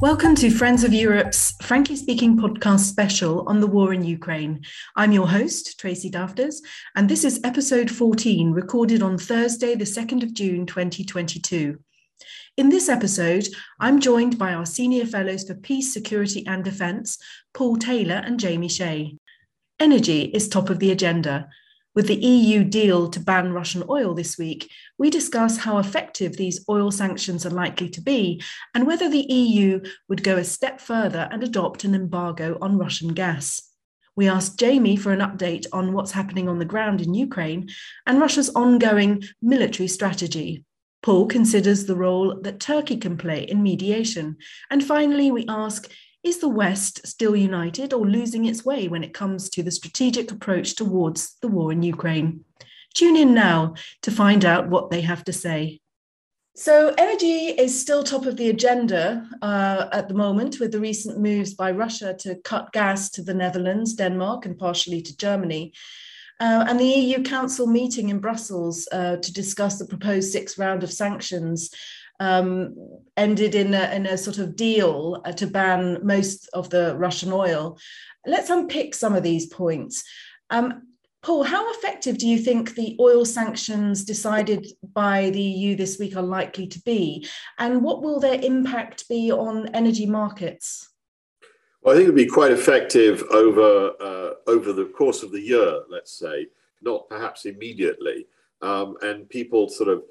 Welcome to Friends of Europe's Frankly Speaking podcast special on the war in Ukraine. I'm your host, Tracy Dafters, and this is episode 14, recorded on Thursday, the 2nd of June, 2022. In this episode, I'm joined by our senior fellows for peace, security, and defence, Paul Taylor and Jamie Shea. Energy is top of the agenda, with the EU deal to ban Russian oil this week, we discuss how effective these oil sanctions are likely to be and whether the EU would go a step further and adopt an embargo on Russian gas. We asked Jamie for an update on what's happening on the ground in Ukraine and Russia's ongoing military strategy. Paul considers the role that Turkey can play in mediation. And finally, we ask is the West still united or losing its way when it comes to the strategic approach towards the war in Ukraine? Tune in now to find out what they have to say. So, energy is still top of the agenda uh, at the moment with the recent moves by Russia to cut gas to the Netherlands, Denmark, and partially to Germany. Uh, and the EU Council meeting in Brussels uh, to discuss the proposed sixth round of sanctions um, ended in a, in a, sort of deal uh, to ban most of the Russian oil. Let's unpick some of these points. Um, Paul, how effective do you think the oil sanctions decided by the EU this week are likely to be? And what will their impact be on energy markets? Well, I think it would be quite effective over, uh, over the course of the year, let's say, not perhaps immediately. Um, and people sort of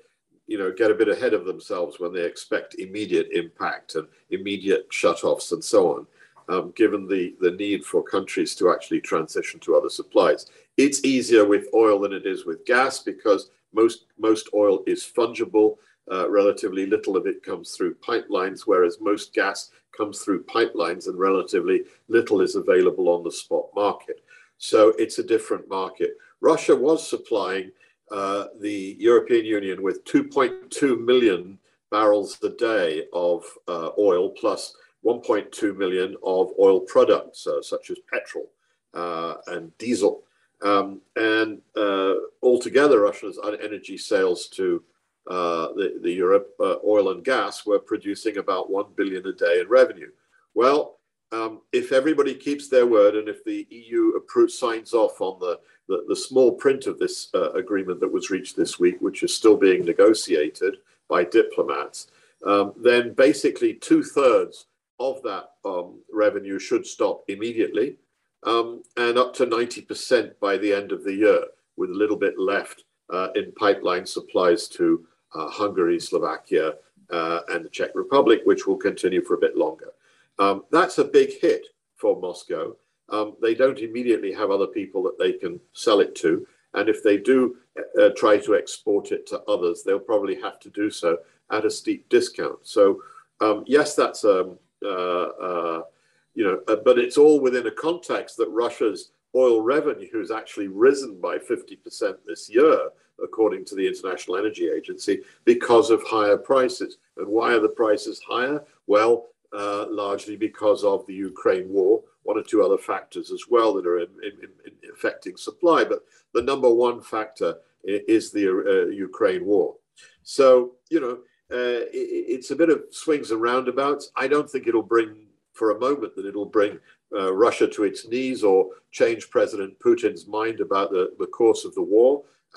you know, get a bit ahead of themselves when they expect immediate impact and immediate shut-offs and so on, um, given the, the need for countries to actually transition to other supplies. It's easier with oil than it is with gas because most, most oil is fungible. Uh, relatively little of it comes through pipelines, whereas most gas comes through pipelines and relatively little is available on the spot market. So it's a different market. Russia was supplying uh, the European Union with 2.2 million barrels a day of uh, oil plus 1.2 million of oil products, uh, such as petrol uh, and diesel. Um, and uh, altogether, Russia's energy sales to the, the Europe oil and gas were producing about 1 billion a day in revenue. Well, um, if everybody keeps their word and if the EU signs off on the, the, the small print of this uh, agreement that was reached this week, which is still being negotiated by diplomats, um, then basically two thirds of that um, revenue should stop immediately um, and up to 90% by the end of the year, with a little bit left uh, in pipeline supplies to uh, Hungary, Slovakia, uh, and the Czech Republic, which will continue for a bit longer. Um, that's a big hit for Moscow. Um, they don't immediately have other people that they can sell it to. And if they do uh, try to export it to others, they'll probably have to do so at a steep discount. So, um, yes, that's, um, uh, uh, you know, uh, but it's all within a context that Russia's oil revenue has actually risen by 50% this year, according to the International Energy Agency, because of higher prices. And why are the prices higher? Well, uh, largely because of the Ukraine war, one or two other factors as well that are in, in, in affecting supply. But the number one factor is the uh, Ukraine war. So, you know, uh, it, it's a bit of swings and roundabouts. I don't think it'll bring, for a moment, that it'll bring uh, Russia to its knees or change President Putin's mind about the, the course of the war.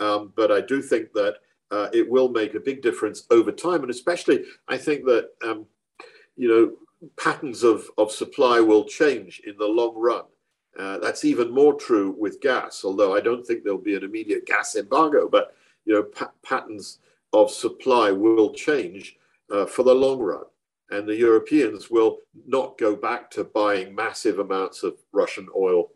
Um, but I do think that uh, it will make a big difference over time. And especially, I think that um, you know, patterns of, of supply will change in the long run. Uh, that's even more true with gas, although I don't think there'll be an immediate gas embargo, but you know, pa- patterns of supply will change uh, for the long run. And the Europeans will not go back to buying massive amounts of Russian oil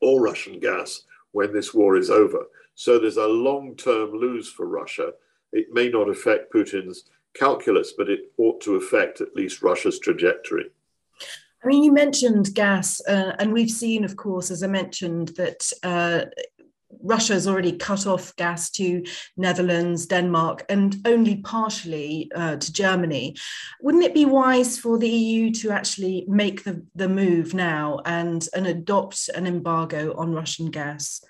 or Russian gas when this war is over. So there's a long term lose for Russia. It may not affect Putin's calculus, but it ought to affect at least Russia's trajectory. I mean, you mentioned gas, uh, and we've seen, of course, as I mentioned, that uh, Russia has already cut off gas to Netherlands, Denmark, and only partially uh, to Germany. Wouldn't it be wise for the EU to actually make the, the move now and, and adopt an embargo on Russian gas?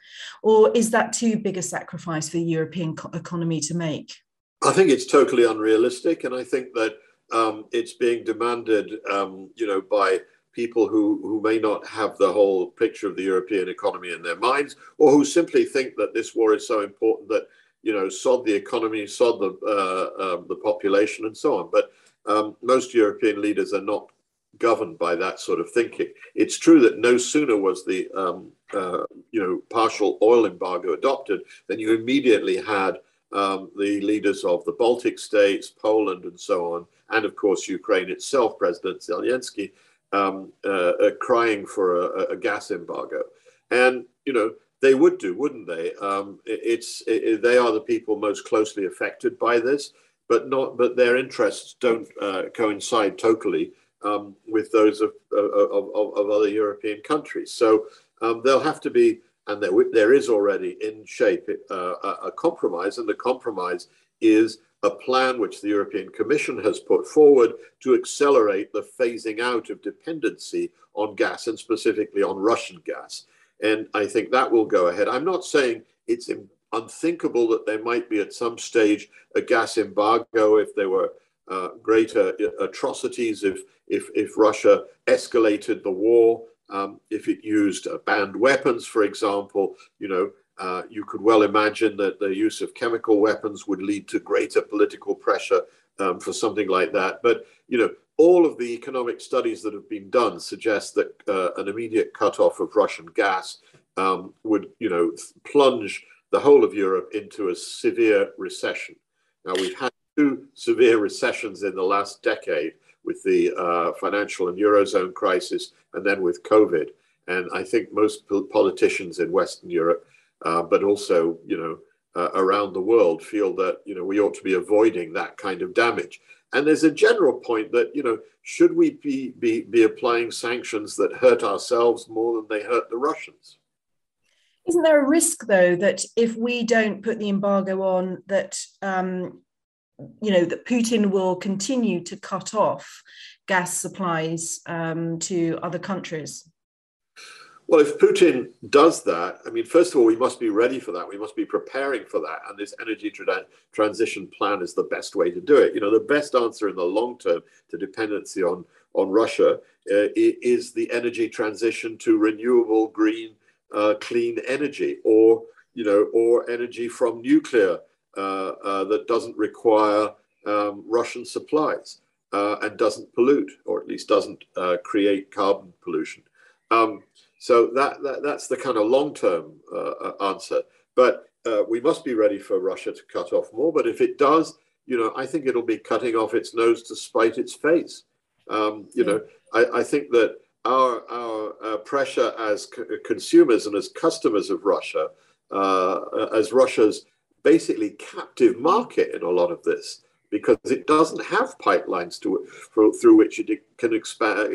Or is that too big a sacrifice for the European co- economy to make? I think it's totally unrealistic, and I think that um, it's being demanded, um, you know, by people who, who may not have the whole picture of the European economy in their minds, or who simply think that this war is so important that, you know, sod the economy, sod the, uh, um, the population, and so on. But um, most European leaders are not governed by that sort of thinking. It's true that no sooner was the um, uh, you know partial oil embargo adopted than you immediately had um, the leaders of the Baltic states, Poland, and so on, and of course Ukraine itself, President Zelensky, um, uh, uh, crying for a, a, gas embargo, and you know they would do, wouldn't they? Um, it, it's it, they are the people most closely affected by this, but not but their interests don't uh, coincide totally um, with those of, of, of, of, other European countries. So um, there'll have to be, and there, there is already in shape uh, a, compromise, and the compromise is a plan which the European Commission has put forward to accelerate the phasing out of dependency on gas and specifically on Russian gas. And I think that will go ahead. I'm not saying it's unthinkable that there might be at some stage a gas embargo if there were uh, greater atrocities, if, if, if Russia escalated the war, um, if it used uh, banned weapons, for example, you know, uh, you could well imagine that the use of chemical weapons would lead to greater political pressure um, for something like that. But, you know, all of the economic studies that have been done suggest that uh, an immediate cutoff of Russian gas um, would, you know, plunge the whole of Europe into a severe recession. Now, we've had two severe recessions in the last decade with the uh, financial and Eurozone crisis and then with COVID. And I think most politicians in Western Europe, uh, but also, you know, uh, around the world feel that, you know, we ought to be avoiding that kind of damage. And there's a general point that, you know, should we be, be, be applying sanctions that hurt ourselves more than they hurt the Russians? Isn't there a risk, though, that if we don't put the embargo on, that um, you know that Putin will continue to cut off gas supplies um, to other countries? Well, if Putin does that, I mean, first of all, we must be ready for that. We must be preparing for that. And this energy tra- transition plan is the best way to do it. You know, the best answer in the long term to dependency on, on Russia uh, is the energy transition to renewable, green, uh, clean energy, or, you know, or energy from nuclear that doesn't require um, Russian supplies uh, and doesn't pollute, or at least doesn't create carbon pollution. Um, so that, that, that's the kind of long-term answer. But we must be ready for Russia to cut off more. But if it does, you know, I think it'll be cutting off its nose to spite its face. Um, you know, I, I, think that our, our uh, pressure as co consumers and as customers of Russia, uh, as Russia's basically captive market in a lot of this because it doesn't have pipelines to, for, through which it can expand,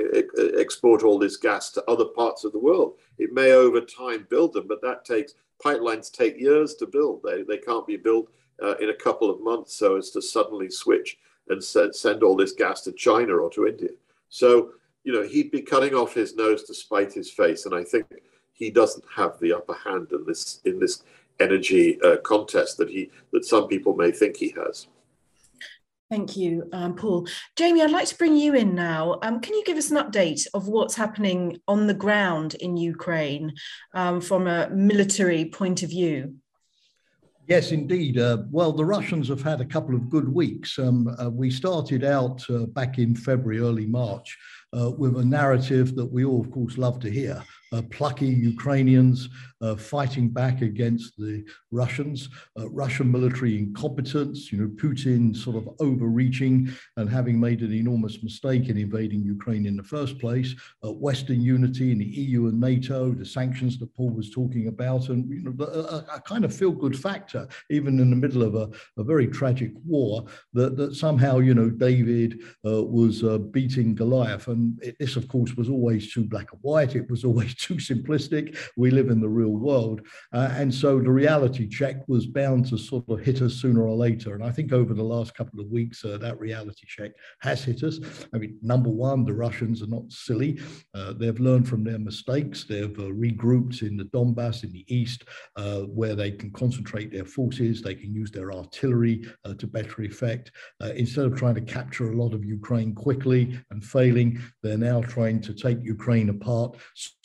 export all this gas to other parts of the world. It may over time build them, but that takes pipelines take years to build. They, they can't be built uh, in a couple of months so as to suddenly switch and send, send all this gas to China or to India. So, you know, he'd be cutting off his nose to spite his face. And I think he doesn't have the upper hand in this in this energy uh, contest that he that some people may think he has. Thank you, um, Paul. Jamie, I'd like to bring you in now. Um, can you give us an update of what's happening on the ground in Ukraine um, from a military point of view? Yes, indeed. Uh, well, the Russians have had a couple of good weeks. Um, uh, we started out uh, back in February, early March, uh, with a narrative that we all, of course, love to hear uh, plucky Ukrainians uh, fighting back against the Russians, uh, Russian military incompetence, you know, Putin sort of overreaching and having made an enormous mistake in invading Ukraine in the first place, uh, Western unity in the EU and NATO, the sanctions that Paul was talking about, and you know, a, a kind of feel-good factor, even in the middle of a, a very tragic war, that, that somehow, you know, David uh, was uh, beating Goliath. And it, this, of course, was always too black and white. It was always too simplistic. We live in the real world. Uh, and so the reality check was bound to sort of hit us sooner or later. And I think over the last couple of weeks, uh, that reality check has hit us. I mean, number one, the Russians are not silly. Uh, they've learned from their mistakes. They've uh, regrouped in the Donbass in the east, uh, where they can concentrate their forces. They can use their artillery uh, to better effect. instead of trying to capture a lot of Ukraine quickly and failing, they're now trying to take Ukraine apart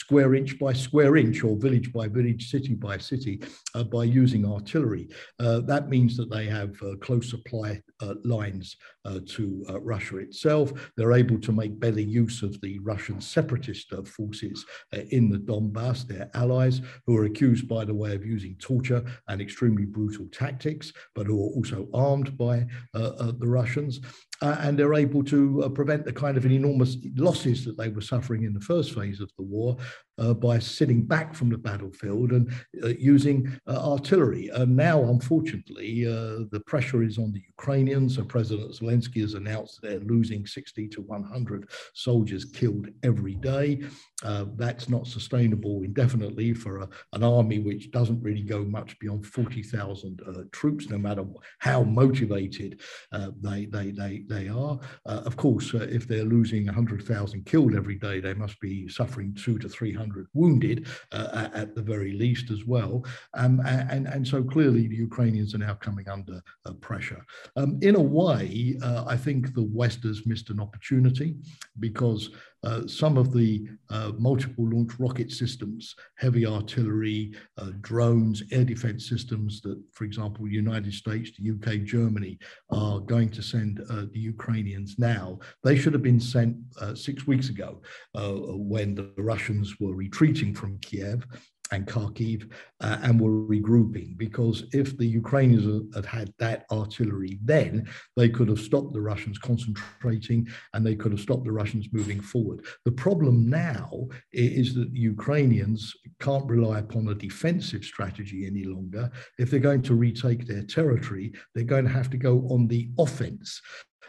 square inch by square inch or village by village, city by city uh, by using artillery. Uh, that means that they have uh, close supply uh, lines uh, to Russia itself. They're able to make better use of the Russian separatist forces in the Donbass, their allies, who are accused, by the way, of using torture and extremely brutal tactics, but who are also armed by the Russians uh, and they're able to uh, prevent the kind of enormous losses that they were suffering in the first phase of the war uh, by sitting back from the battlefield and uh, using uh, artillery. And now, unfortunately, uh, the pressure is on the Ukrainians. So President Zelensky has announced they're losing 60 to 100 soldiers killed every day. that's not sustainable indefinitely for a, an army which doesn't really go much beyond 40,000 troops, no matter how motivated they, they, they, they are. of course, if they're losing 100,000 killed every day, they must be suffering two to 300 wounded uh, at the very least as well. Um, and, and so clearly the Ukrainians are now coming under uh, pressure. Um, in a way, uh, I think the West has missed an opportunity because uh, some of the uh, multiple launch rocket systems, heavy artillery, uh, drones, air defense systems that, for example, the United States, the UK, Germany are going to send uh, the Ukrainians now, they should have been sent uh, six weeks ago when the Russians were retreating from Kiev and Kharkiv uh, and were regrouping because if the Ukrainians had had that artillery then, they could have stopped the Russians concentrating and they could have stopped the Russians moving forward. The problem now is that Ukrainians can't rely upon a defensive strategy any longer. If they're going to retake their territory, they're going to have to go on the offense.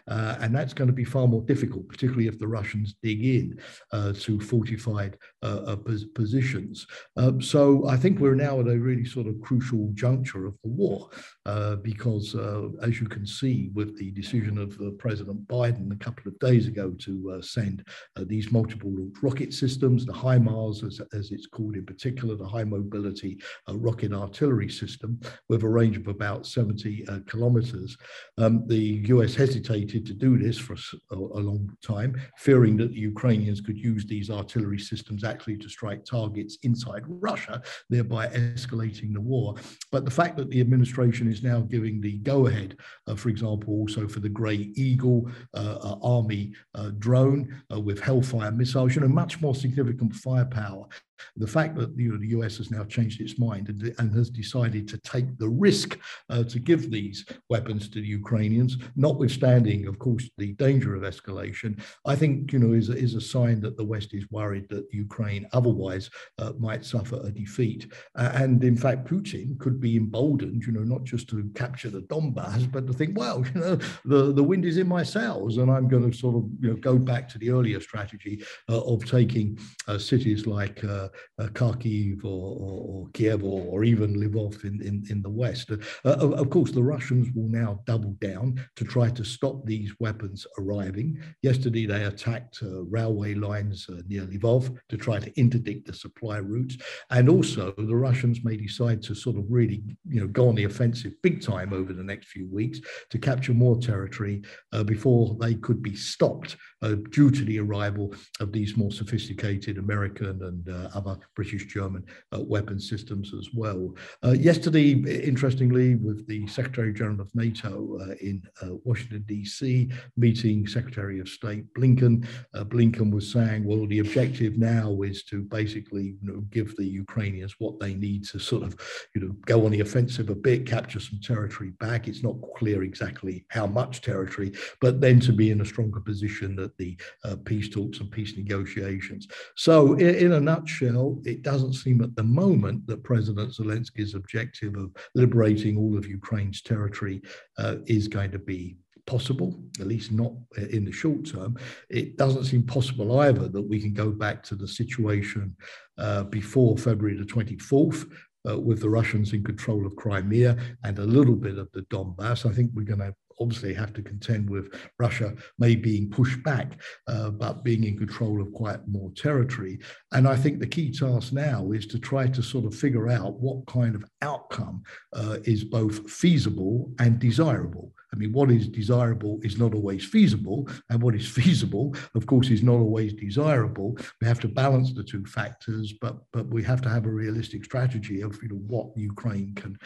Uh, and that's going to be far more difficult, particularly if the Russians dig in uh, to fortified uh, uh positions. Um, so I think we're now at a really sort of crucial juncture of the war, uh, because as you can see with the decision of President Biden a couple of days ago to send these multiple rocket systems, the HIMARS, as, as, it's called in particular, the high mobility rocket artillery system, with a range of about 70 kilometers, um, the US hesitated to do this for a, a, long time, fearing that the Ukrainians could use these artillery systems actually to strike targets inside Russia, thereby escalating the war. But the fact that the administration is now giving the go ahead, uh, for example, also for the Grey Eagle uh, uh, Army uh, drone uh, with Hellfire missiles, you know, much more significant firepower the fact that you know, the US has now changed its mind and, and has decided to take the risk uh, to give these weapons to the Ukrainians, notwithstanding, of course, the danger of escalation, I think you know is, is a sign that the West is worried that Ukraine otherwise uh, might suffer a defeat. Uh, and in fact, Putin could be emboldened, you know, not just to capture the Donbass, but to think, well, you know, the, the wind is in my sails, and I'm going to sort of you know go back to the earlier strategy uh, of taking uh, cities like uh, uh, Kharkiv or, or, or Kiev or, or, even Lvov in, in, in the west. Uh, of, of, course, the Russians will now double down to try to stop these weapons arriving. Yesterday, they attacked uh, railway lines uh, near Lvov to try to interdict the supply routes. And also, the Russians may decide to sort of really you know, go on the offensive big time over the next few weeks to capture more territory uh, before they could be stopped uh, due to the arrival of these more sophisticated American and uh, other British German uh, weapon systems as well. Uh, yesterday, interestingly, with the Secretary General of NATO uh, in Washington, D.C., meeting Secretary of State Blinken, Blinken was saying, well, the objective now is to basically you know, give the Ukrainians what they need to sort of you know, go on the offensive a bit, capture some territory back. It's not clear exactly how much territory, but then to be in a stronger position at the uh, peace talks and peace negotiations. So, in, in, a nutshell, it doesn't seem at the moment that President Zelensky's objective of liberating all of Ukraine's territory uh, is going to be possible, at least not in the short term. It doesn't seem possible either that we can go back to the situation uh, before February the 24th. Uh, with the Russians in control of Crimea and a little bit of the Donbass. I think we're going to obviously have to contend with Russia may being pushed back, uh, but being in control of quite more territory. And I think the key task now is to try to sort of figure out what kind of outcome uh, is both feasible and desirable. I mean, what is desirable is not always feasible, and what is feasible, of course, is not always desirable. We have to balance the two factors, but but we have to have a realistic strategy of you know what Ukraine can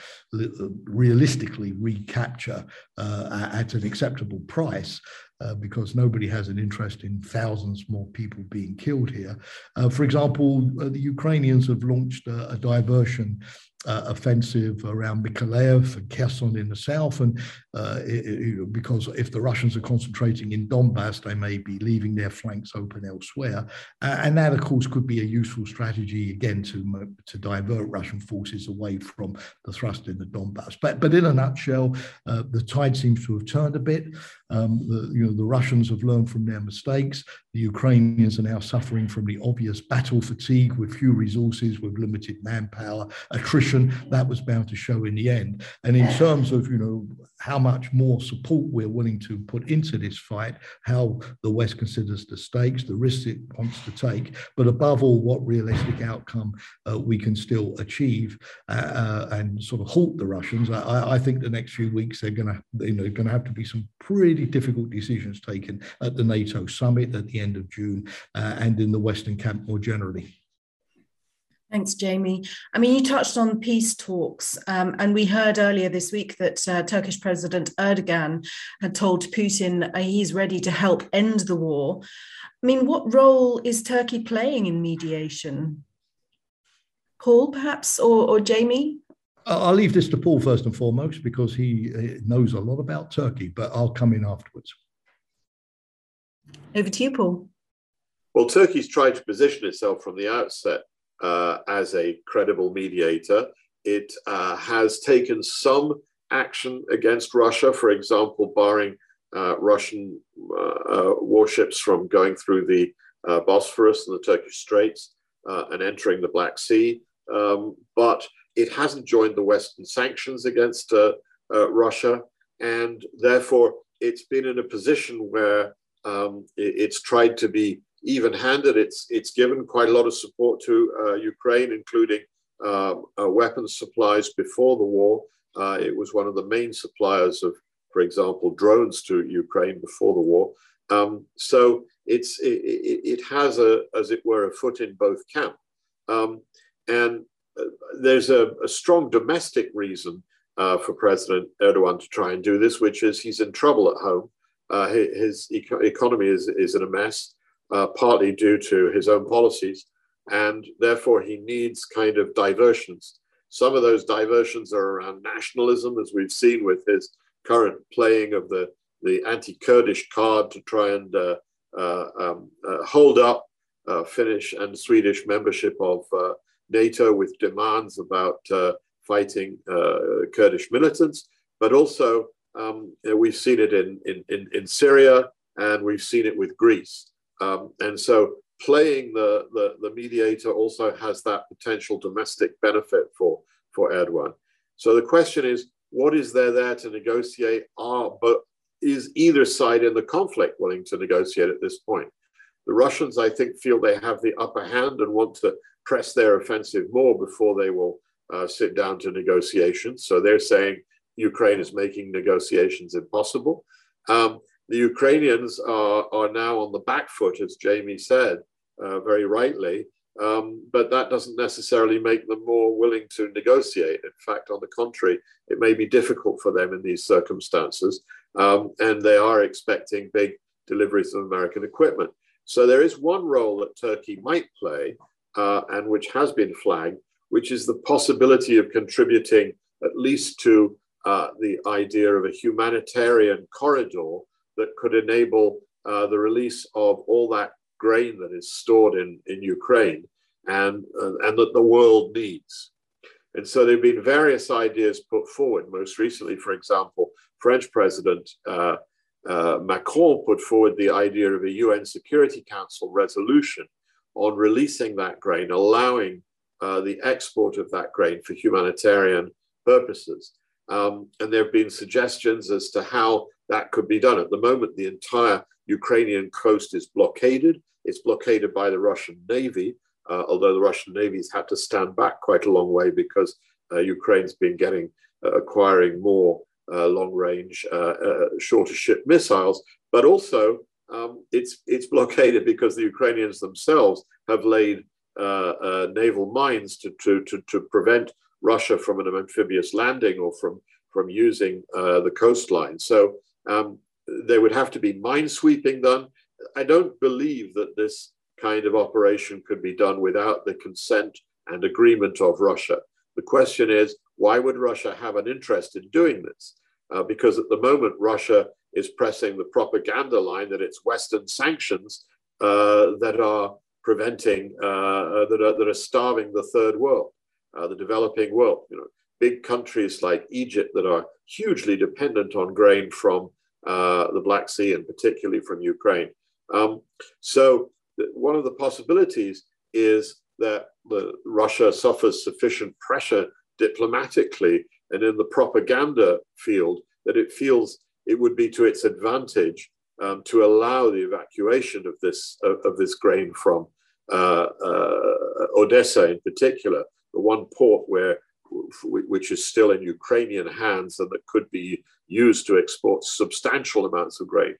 realistically recapture uh, at an acceptable price. Uh, because nobody has an interest in thousands more people being killed here. Uh, for example, uh, the Ukrainians have launched a, a diversion uh, offensive around Mykolaiv and Kherson in the south. And uh, it, it, because if the Russians are concentrating in Donbass, they may be leaving their flanks open elsewhere. Uh, and that, of course, could be a useful strategy, again, to, to divert Russian forces away from the thrust in the Donbass. But, but in a nutshell, uh, the tide seems to have turned a bit. Um, the, you know, the Russians have learned from their mistakes. The Ukrainians are now suffering from the obvious battle fatigue with few resources, with limited manpower, attrition. That was bound to show in the end. And in terms of, you know, how much more support we're willing to put into this fight, how the West considers the stakes, the risks it wants to take, but above all, what realistic outcome uh, we can still achieve uh, uh and sort of halt the Russians. I, I think the next few weeks they're going to, you know, going to have to be some pretty difficult decisions taken at the NATO summit at the end of June uh, and in the Western camp more generally. Thanks, Jamie. I mean, you touched on peace talks, um, and we heard earlier this week that uh, Turkish President Erdogan had told Putin uh, he's ready to help end the war. I mean, what role is Turkey playing in mediation? Paul, perhaps, or, or Jamie? I'll leave this to Paul first and foremost because he uh, knows a lot about Turkey, but I'll come in afterwards. Over to you, Paul. Well, Turkey's tried to position itself from the outset uh, as a credible mediator. It uh, has taken some action against Russia, for example, barring uh, Russian uh, uh, warships from going through the uh, Bosphorus and the Turkish Straits and entering the Black Sea. Um, but it hasn't joined the Western sanctions against Russia, and therefore it's been in a position where um, it's tried to be even-handed. It's it's given quite a lot of support to uh, Ukraine, including um, uh, weapons supplies before the war. Uh, it was one of the main suppliers of, for example, drones to Ukraine before the war. Um, so it's it, it, has a, as it were, a foot in both camp. Um, and uh, there's a, a, strong domestic reason uh, for President Erdogan to try and do this, which is he's in trouble at home. Uh, his, his eco economy is, is in a mess uh, partly due to his own policies, and therefore he needs kind of diversions. Some of those diversions are around nationalism, as we've seen with his current playing of the, the anti Kurdish card to try and uh, uh, um, uh, hold up uh, Finnish and Swedish membership of NATO with demands about fighting Kurdish militants, but also um, we've seen it in, in, in, Syria and we've seen it with Greece. Um, and so playing the, the, the, mediator also has that potential domestic benefit for, for Erdogan. So the question is, what is there there to negotiate? Are, but is either side in the conflict willing to negotiate at this point? The Russians, I think, feel they have the upper hand and want to press their offensive more before they will uh, sit down to negotiations. So they're saying Ukraine is making negotiations impossible. Um, the Ukrainians are, are now on the back foot, as Jamie said uh, very rightly, um, but that doesn't necessarily make them more willing to negotiate. In fact, on the contrary, it may be difficult for them in these circumstances, um, and they are expecting big deliveries of American equipment. So there is one role that Turkey might play, uh, and which has been flagged, which is the possibility of contributing at least to uh, the idea of a humanitarian corridor that could enable uh, the release of all that grain that is stored in, in Ukraine and, uh, and that the world needs. And so there have been various ideas put forward. Most recently, for example, French President uh, uh, Macron put forward the idea of a UN Security Council resolution on releasing that grain, allowing uh, the export of that grain for humanitarian purposes. Um, and there have been suggestions as to how that could be done. At the moment, the entire Ukrainian coast is blockaded. It's blockaded by the Russian Navy, uh, although the Russian Navy's had to stand back quite a long way because uh, Ukraine's been getting uh, acquiring more uh, long range, uh, shore-to-ship missiles, but also um, it's, it's blockaded because the Ukrainians themselves have laid naval mines to, to, to, to prevent Russia from an amphibious landing or from, from using the coastline. So um, there would have to be mine sweeping done. I don't believe that this kind of operation could be done without the consent and agreement of Russia. The question is, why would Russia have an interest in doing this? Uh, because at the moment, Russia is pressing the propaganda line that it's Western sanctions uh, that are preventing, uh, uh that, are, that are starving the third world, uh, the developing world. You know, big countries like Egypt that are hugely dependent on grain from uh, the Black Sea and particularly from Ukraine. Um, so one of the possibilities is that the, Russia suffers sufficient pressure diplomatically and in the propaganda field that it feels it would be to its advantage um, to allow the evacuation of this of, of this grain from uh, uh, Odessa in particular, the one port where which is still in Ukrainian hands and that could be used to export substantial amounts of grain.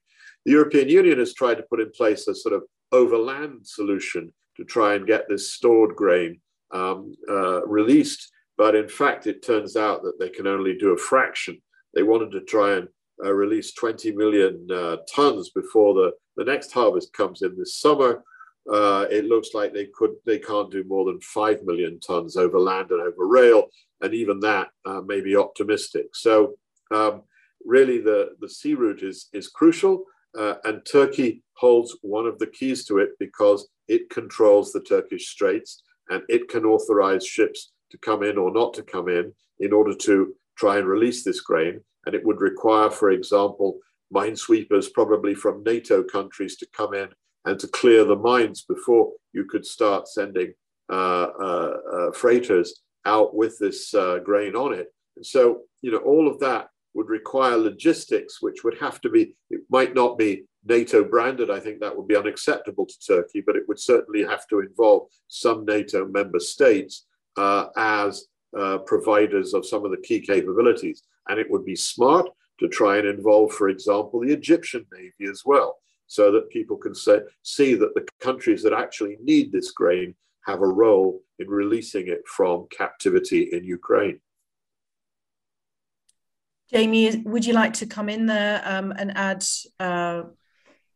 The European Union has tried to put in place a sort of overland solution to try and get this stored grain um, uh, released. But in fact, it turns out that they can only do a fraction. They wanted to try and uh, release 20 million uh, tons before the, the next harvest comes in this summer. Uh, it looks like they could they can't do more than 5 million tons over land and over rail. And even that uh, may be optimistic. So um, really the, the sea route is, is crucial. Uh, and Turkey holds one of the keys to it because it controls the Turkish straits and it can authorize ships to come in or not to come in in order to try and release this grain. And it would require, for example, minesweepers probably from NATO countries to come in and to clear the mines before you could start sending uh, uh, uh freighters out with this grain on it. And so, you know, all of that would require logistics, which would have to be, it might not be NATO branded. I think that would be unacceptable to Turkey, but it would certainly have to involve some NATO member states uh, as uh, providers of some of the key capabilities. And it would be smart to try and involve, for example, the Egyptian Navy as well, so that people can say, see that the countries that actually need this grain have a role in releasing it from captivity in Ukraine. Jamie, would you like to come in there um, and add? Uh...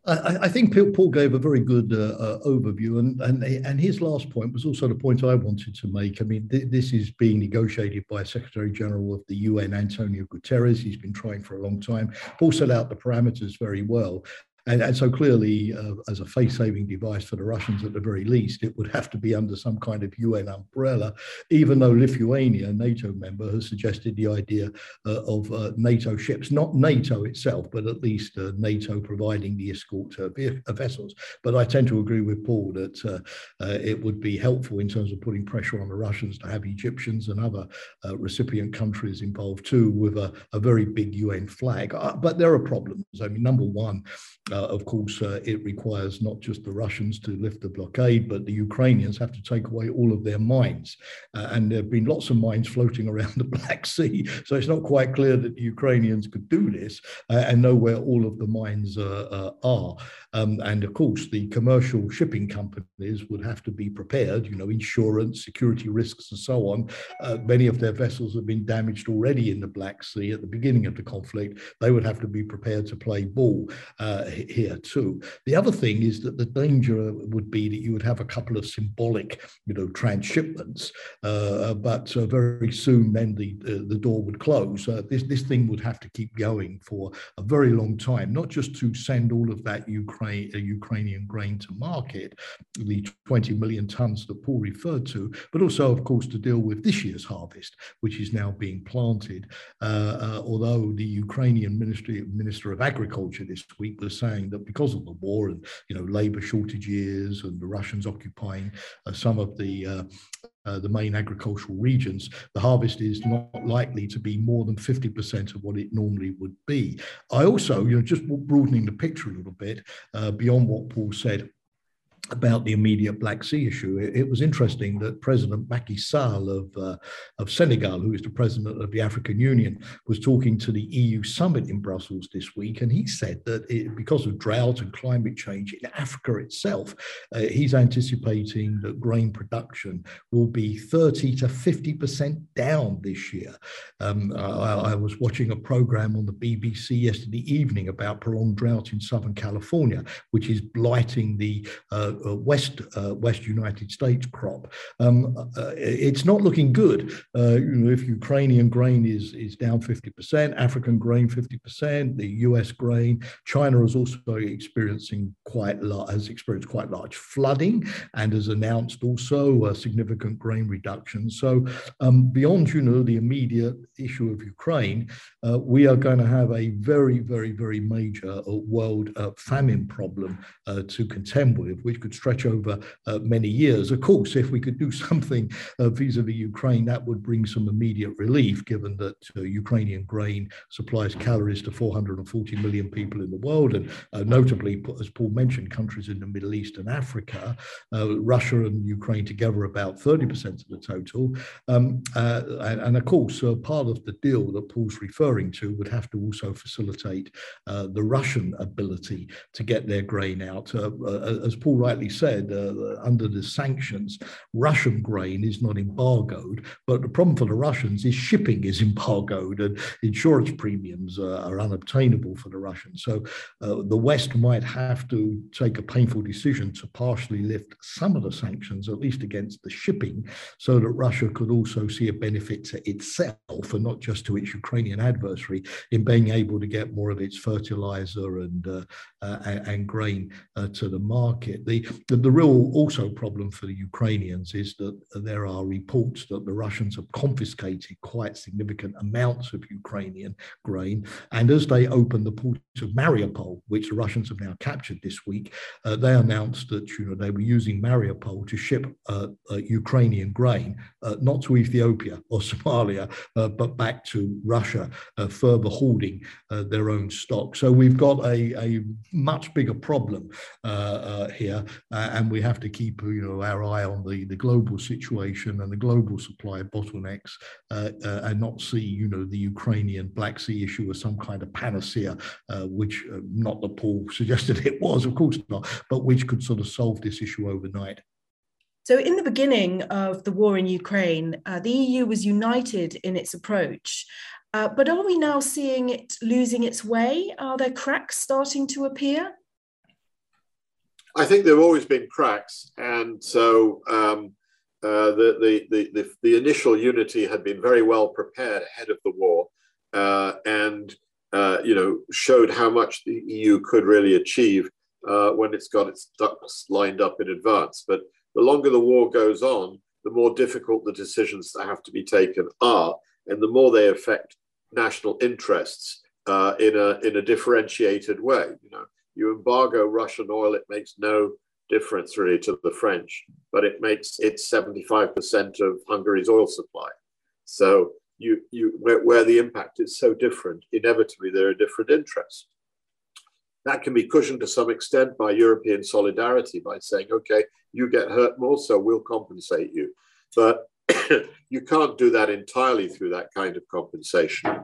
I, I, think Paul gave a very good uh, uh, overview, and, and and his last point was also the point I wanted to make. I mean, th- this is being negotiated by Secretary General of the UN, Antonio Guterres. He's been trying for a long time. Paul set out the parameters very well, and, and so clearly, uh, as a face-saving device for the Russians at the very least, it would have to be under some kind of UN umbrella, even though Lithuania, a NATO member, has suggested the idea uh, of uh, NATO ships, not NATO itself, but at least uh, NATO providing the escort uh, uh, vessels. But I tend to agree with Paul that it would be helpful in terms of putting pressure on the Russians to have Egyptians and other recipient countries involved too, with a, a very big UN flag. but there are problems. I mean, number one, uh, of course, uh, it requires not just the Russians to lift the blockade, but the Ukrainians have to take away all of their mines. Uh, and there have been lots of mines floating around the Black Sea. So it's not quite clear that the Ukrainians could do this uh, and know where all of the mines uh, uh, are. Um, and of course, the commercial shipping companies would have to be prepared, you know, insurance, security risks, and so on. many of their vessels have been damaged already in the Black Sea at the beginning of the conflict. They would have to be prepared to play ball here too. The other thing is that the danger would be that you would have a couple of symbolic, you know, transshipments, uh, but uh, very soon then the the door would close. Uh, this this thing would have to keep going for a very long time, not just to send all of that Ukraine uh, Ukrainian grain to market, the 20 million tons that Paul referred to, but also, of course, to deal with this year's harvest, which is now being planted. Uh, although the Ukrainian Ministry Minister of Agriculture this week was saying that because of the war and you know labor shortages and the Russians occupying uh, some of the uh, uh, the main agricultural regions, the harvest is not likely to be more than 50% of what it normally would be. I also, you know, just broadening the picture a little bit uh, beyond what Paul said about the immediate Black Sea issue. It, it was interesting that President Macky Sall of, uh, of Senegal, who is the president of the African Union, was talking to the EU summit in Brussels this week. And he said that it, because of drought and climate change in Africa itself, uh, he's anticipating that grain production will be 30 to 50% down this year. Um, I, I was watching a program on the BBC yesterday evening about prolonged drought in Southern California, which is blighting the uh, West uh, West United States crop. Um, uh, it's not looking good. you know, if Ukrainian grain is is down 50%, African grain 50%, the U.S. grain, China is also experiencing quite has experienced quite large flooding and has announced also a significant grain reduction. So um, beyond you know the immediate issue of Ukraine, uh, we are going to have a very very very major uh, world uh, famine problem to contend with, which could stretch over uh, many years. Of course, if we could do something uh, vis-a-vis Ukraine, that would bring some immediate relief, given that uh, Ukrainian grain supplies calories to 440 million people in the world, and uh, notably, as Paul mentioned, countries in the Middle East and Africa, uh, Russia and Ukraine together about 30% of the total. Um, and, and, of course, part of the deal that Paul's referring to would have to also facilitate the Russian ability to get their grain out. as Paul rightly rightly said, uh, under the sanctions, Russian grain is not embargoed. But the problem for the Russians is shipping is embargoed and insurance premiums uh, are unobtainable for the Russians. So uh, the West might have to take a painful decision to partially lift some of the sanctions, at least against the shipping, so that Russia could also see a benefit to itself and not just to its Ukrainian adversary in being able to get more of its fertilizer and, uh, uh, and grain uh, to the market. The, the, the real also problem for the Ukrainians is that there are reports that the Russians have confiscated quite significant amounts of Ukrainian grain. And as they open the port of Mariupol, which the Russians have now captured this week, uh, they announced that you know, they were using Mariupol to ship uh, uh, Ukrainian grain, uh, not to Ethiopia or Somalia, uh, but back to Russia, uh, further hoarding their own stock. So we've got a, a much bigger problem here uh, and we have to keep you know our eye on the the global situation and the global supply bottlenecks, uh, uh, and not see you know the Ukrainian Black Sea issue as some kind of panacea, uh, which uh, not the Paul suggested it was, of course not, but which could sort of solve this issue overnight. So, in the beginning of the war in Ukraine, uh, the EU was united in its approach. Uh, but are we now seeing it losing its way? Are there cracks starting to appear? I think there have always been cracks, and so um, uh, the, the, the, the, the initial unity had been very well prepared ahead of the war, uh, and uh, you know showed how much the EU could really achieve uh, when it's got its ducks lined up in advance. But the longer the war goes on, the more difficult the decisions that have to be taken are, and the more they affect national interests uh, in a in a differentiated way. You know, you embargo Russian oil, it makes no difference really to the French, but it makes it 75% of Hungary's oil supply. So you, you where, where the impact is so different, inevitably there are different interests. That can be cushioned to some extent by European solidarity by saying, okay, you get hurt more, so we'll compensate you. But you can't do that entirely through that kind of compensation.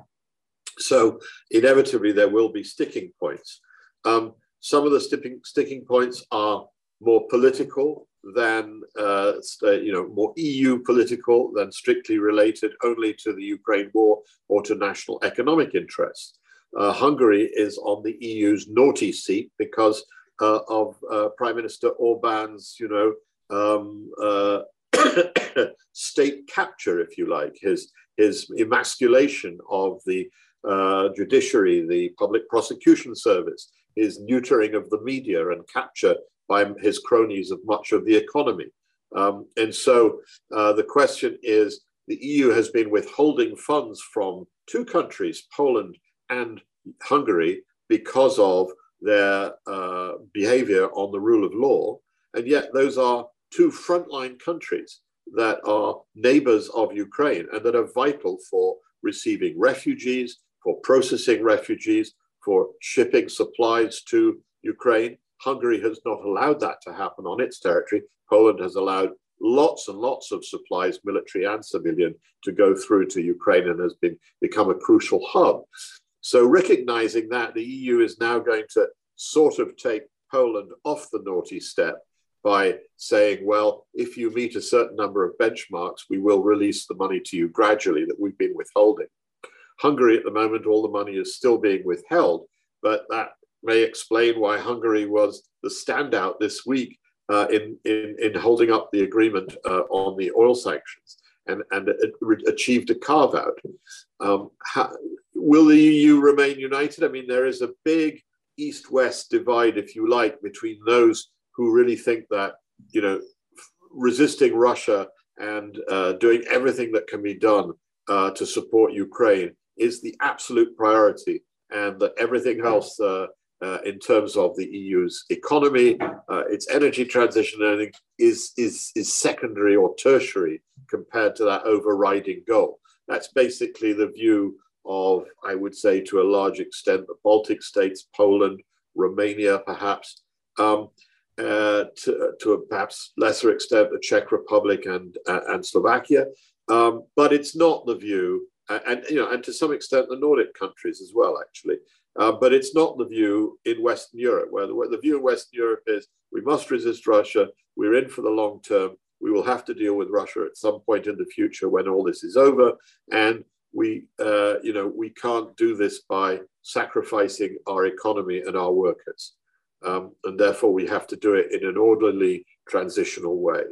So inevitably there will be sticking points. Um, some of the sticking, points are more political than, uh, you know, more EU political than strictly related only to the Ukraine war or to national economic interests. uh, Hungary is on the EU's naughty seat because uh, of uh, Prime Minister Orban's, you know, um, uh, state capture, if you like, his his emasculation of the uh, judiciary, the public prosecution service, his neutering of the media and capture by his cronies of much of the economy. Um, and so uh, the question is the EU has been withholding funds from two countries, Poland and Hungary, because of their uh, behavior on the rule of law. And yet, those are two frontline countries that are neighbors of Ukraine and that are vital for receiving refugees, for processing refugees, for shipping supplies to Ukraine. Hungary has not allowed that to happen on its territory. Poland has allowed lots and lots of supplies, military and civilian, to go through to Ukraine and has been become a crucial hub. So recognizing that, the EU is now going to sort of take Poland off the naughty step by saying, well, if you meet a certain number of benchmarks, we will release the money to you gradually that we've been withholding. Hungary at the moment, all the money is still being withheld, but that may explain why Hungary was the standout this week uh, in, in, in holding up the agreement uh, on the oil sanctions and, and achieved a carve out. Um, will the EU remain united? I mean, there is a big east west divide, if you like, between those who really think that, you know, resisting Russia and uh, doing everything that can be done uh, to support Ukraine is the absolute priority, and that everything else uh, uh, in terms of the EU's economy, uh, its energy transition, is, is, is secondary or tertiary compared to that overriding goal. That's basically the view of, I would say, to a large extent, the Baltic states, Poland, Romania, perhaps, um, uh, to, to, a perhaps lesser extent, the Czech Republic and, uh, and Slovakia. Um, but it's not the view, and, you know, and to some extent, the Nordic countries as well, actually. Uh, but it's not the view in Western Europe, where the, where the view in Western Europe is we must resist Russia, we're in for the long term, we will have to deal with Russia at some point in the future when all this is over, and we, uh, you know, we can't do this by sacrificing our economy and our workers, um, and therefore we have to do it in an orderly, transitional way.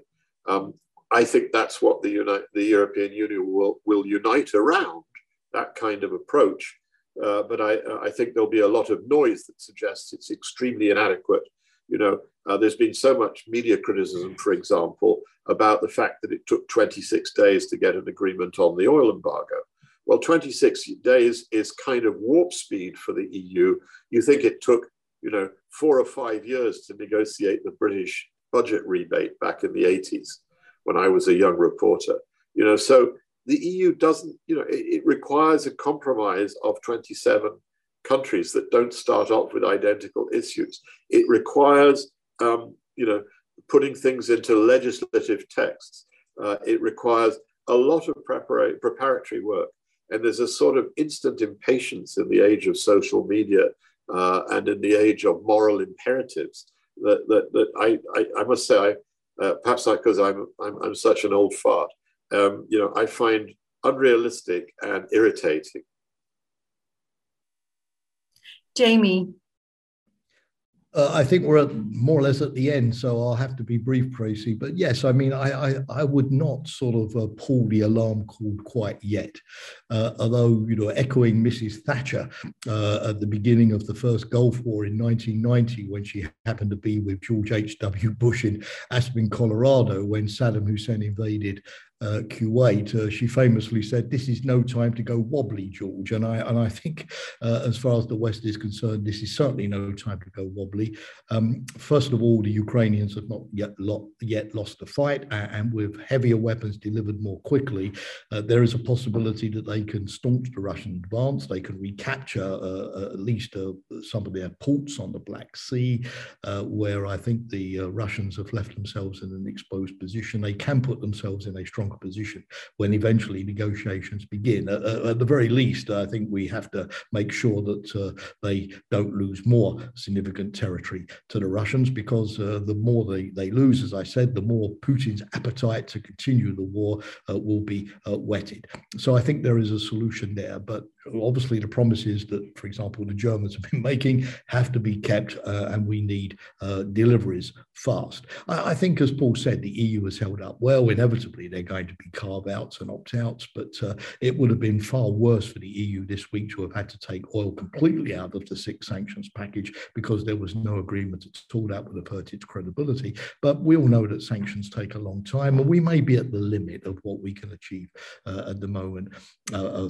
Um, I think that's what the, the European Union will, will unite around that kind of approach uh, but I, uh, I think there'll be a lot of noise that suggests it's extremely inadequate. You know, uh, there's been so much media criticism, for example, about the fact that it took 26 days to get an agreement on the oil embargo. Well, 26 days is kind of warp speed for the EU. You think it took, you know, four or five years to negotiate the British budget rebate back in the 80s when I was a young reporter. You know, so the EU doesn't, you know, it, it requires a compromise of 27 countries that don't start off with identical issues. It requires, um, you know, putting things into legislative texts. Uh, it requires a lot of prepara- preparatory work. And there's a sort of instant impatience in the age of social media uh, and in the age of moral imperatives that, that, that I, I, I must say, I, uh, perhaps because I'm, I'm, I'm such an old fart, um, you know, I find unrealistic and irritating. Jamie. Uh, I think we're at, more or less at the end, so I'll have to be brief, Tracy. But yes, I mean, I I, I would not sort of uh, pull the alarm call quite yet, uh, although you know, echoing Mrs. Thatcher uh, at the beginning of the first Gulf War in 1990, when she happened to be with George H. W. Bush in Aspen, Colorado, when Saddam Hussein invaded uh, Kuwait, uh, she famously said, "This is no time to go wobbly, George." And I and I think, uh, as far as the West is concerned, this is certainly no time to go wobbly. Um, first of all, the Ukrainians have not yet lo- yet lost the fight, and with heavier weapons delivered more quickly, uh, there is a possibility that they can staunch the Russian advance. They can recapture uh, uh, at least some of their ports on the Black Sea, where I think the Russians have left themselves in an exposed position. They can put themselves in a strong stronger position when eventually negotiations begin. At, at the very least, I think we have to make sure that uh, they don't lose more significant territory to the Russians because uh, the more they, they lose, as I said, the more Putin's appetite to continue the war uh, will be uh, whetted. So I think there is a solution there. But obviously the promises that, for example, the Germans have been making have to be kept, uh, and we need uh, deliveries fast. I, I, think, as Paul said, the EU has held up well. Inevitably, they're going to be carve outs and opt outs, but uh, it would have been far worse for the EU this week to have had to take oil completely out of the six sanctions package because there was no agreement at all. That would have hurt its credibility. But we all know that sanctions take a long time, and we may be at the limit of what we can achieve uh, at the moment uh,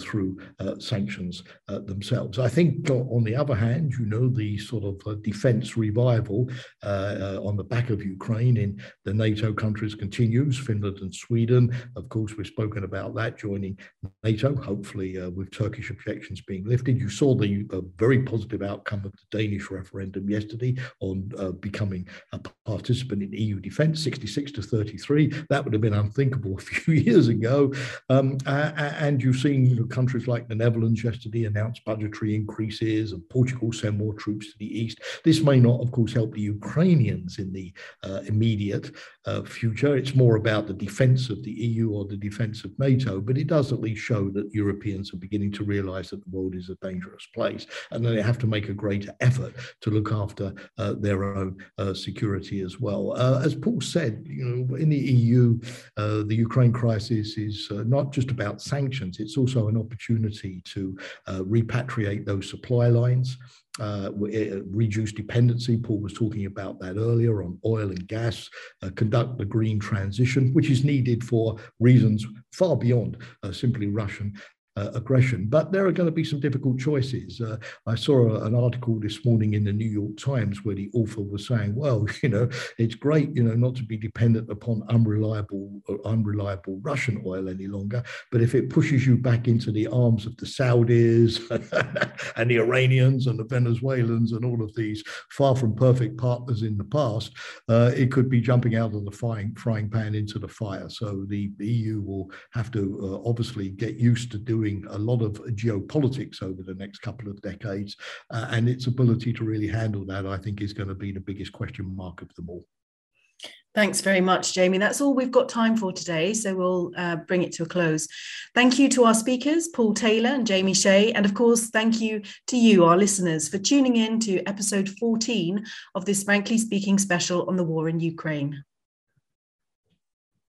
uh, sanctions themselves. I think, on the other hand, you know, the sort of defense revival on the back of Ukraine in the NATO countries continues. Finland and Sweden, of course, we've spoken about that joining NATO, hopefully with Turkish objections being lifted. You saw the very positive outcome of the Danish referendum yesterday on uh, becoming a participant in EU defence, 66 to 33. That would have been unthinkable a few years ago. Um, uh, and you've seen countries like the Netherlands yesterday announced budgetary increases, and Portugal send more troops to the east. This may not, of course, help the Ukrainians in the uh, immediate uh, future. It's more about the defence of the EU or the defence of NATO, but it does at least show that Europeans are beginning to realise that the world is a dangerous place, and that they have to make a greater effort to look after uh, their own uh, security as well. Uh, as Paul said, you know, in the EU, uh, the Ukraine crisis is not just about sanctions; it's also an opportunity to uh, repatriate those supply lines. Uh, reduce dependency. Paul was talking about that earlier on oil and gas, uh, conduct the green transition, which is needed for reasons far beyond uh, simply Russian uh, aggression. But there are going to be some difficult choices. Uh, I saw a, an article this morning in the New York Times where the author was saying, well, you know, it's great, you know, not to be dependent upon unreliable uh, unreliable Russian oil any longer, but if it pushes you back into the arms of the Saudis and the Iranians and the Venezuelans and all of these far from perfect partners in the past, uh, it could be jumping out of the frying, frying pan into the fire. So the EU will have to uh, obviously get used to doing doing a lot of geopolitics over the next couple of decades. Uh, and its ability to really handle that, I think, is going to be the biggest question mark of them all. Thanks very much, Jamie. That's all we've got time for today, so we'll uh, bring it to a close. Thank you to our speakers, Paul Taylor and Jamie Shea, and of course, thank you to you, our listeners, for tuning in to episode 14 of this Frankly Speaking special on the war in Ukraine.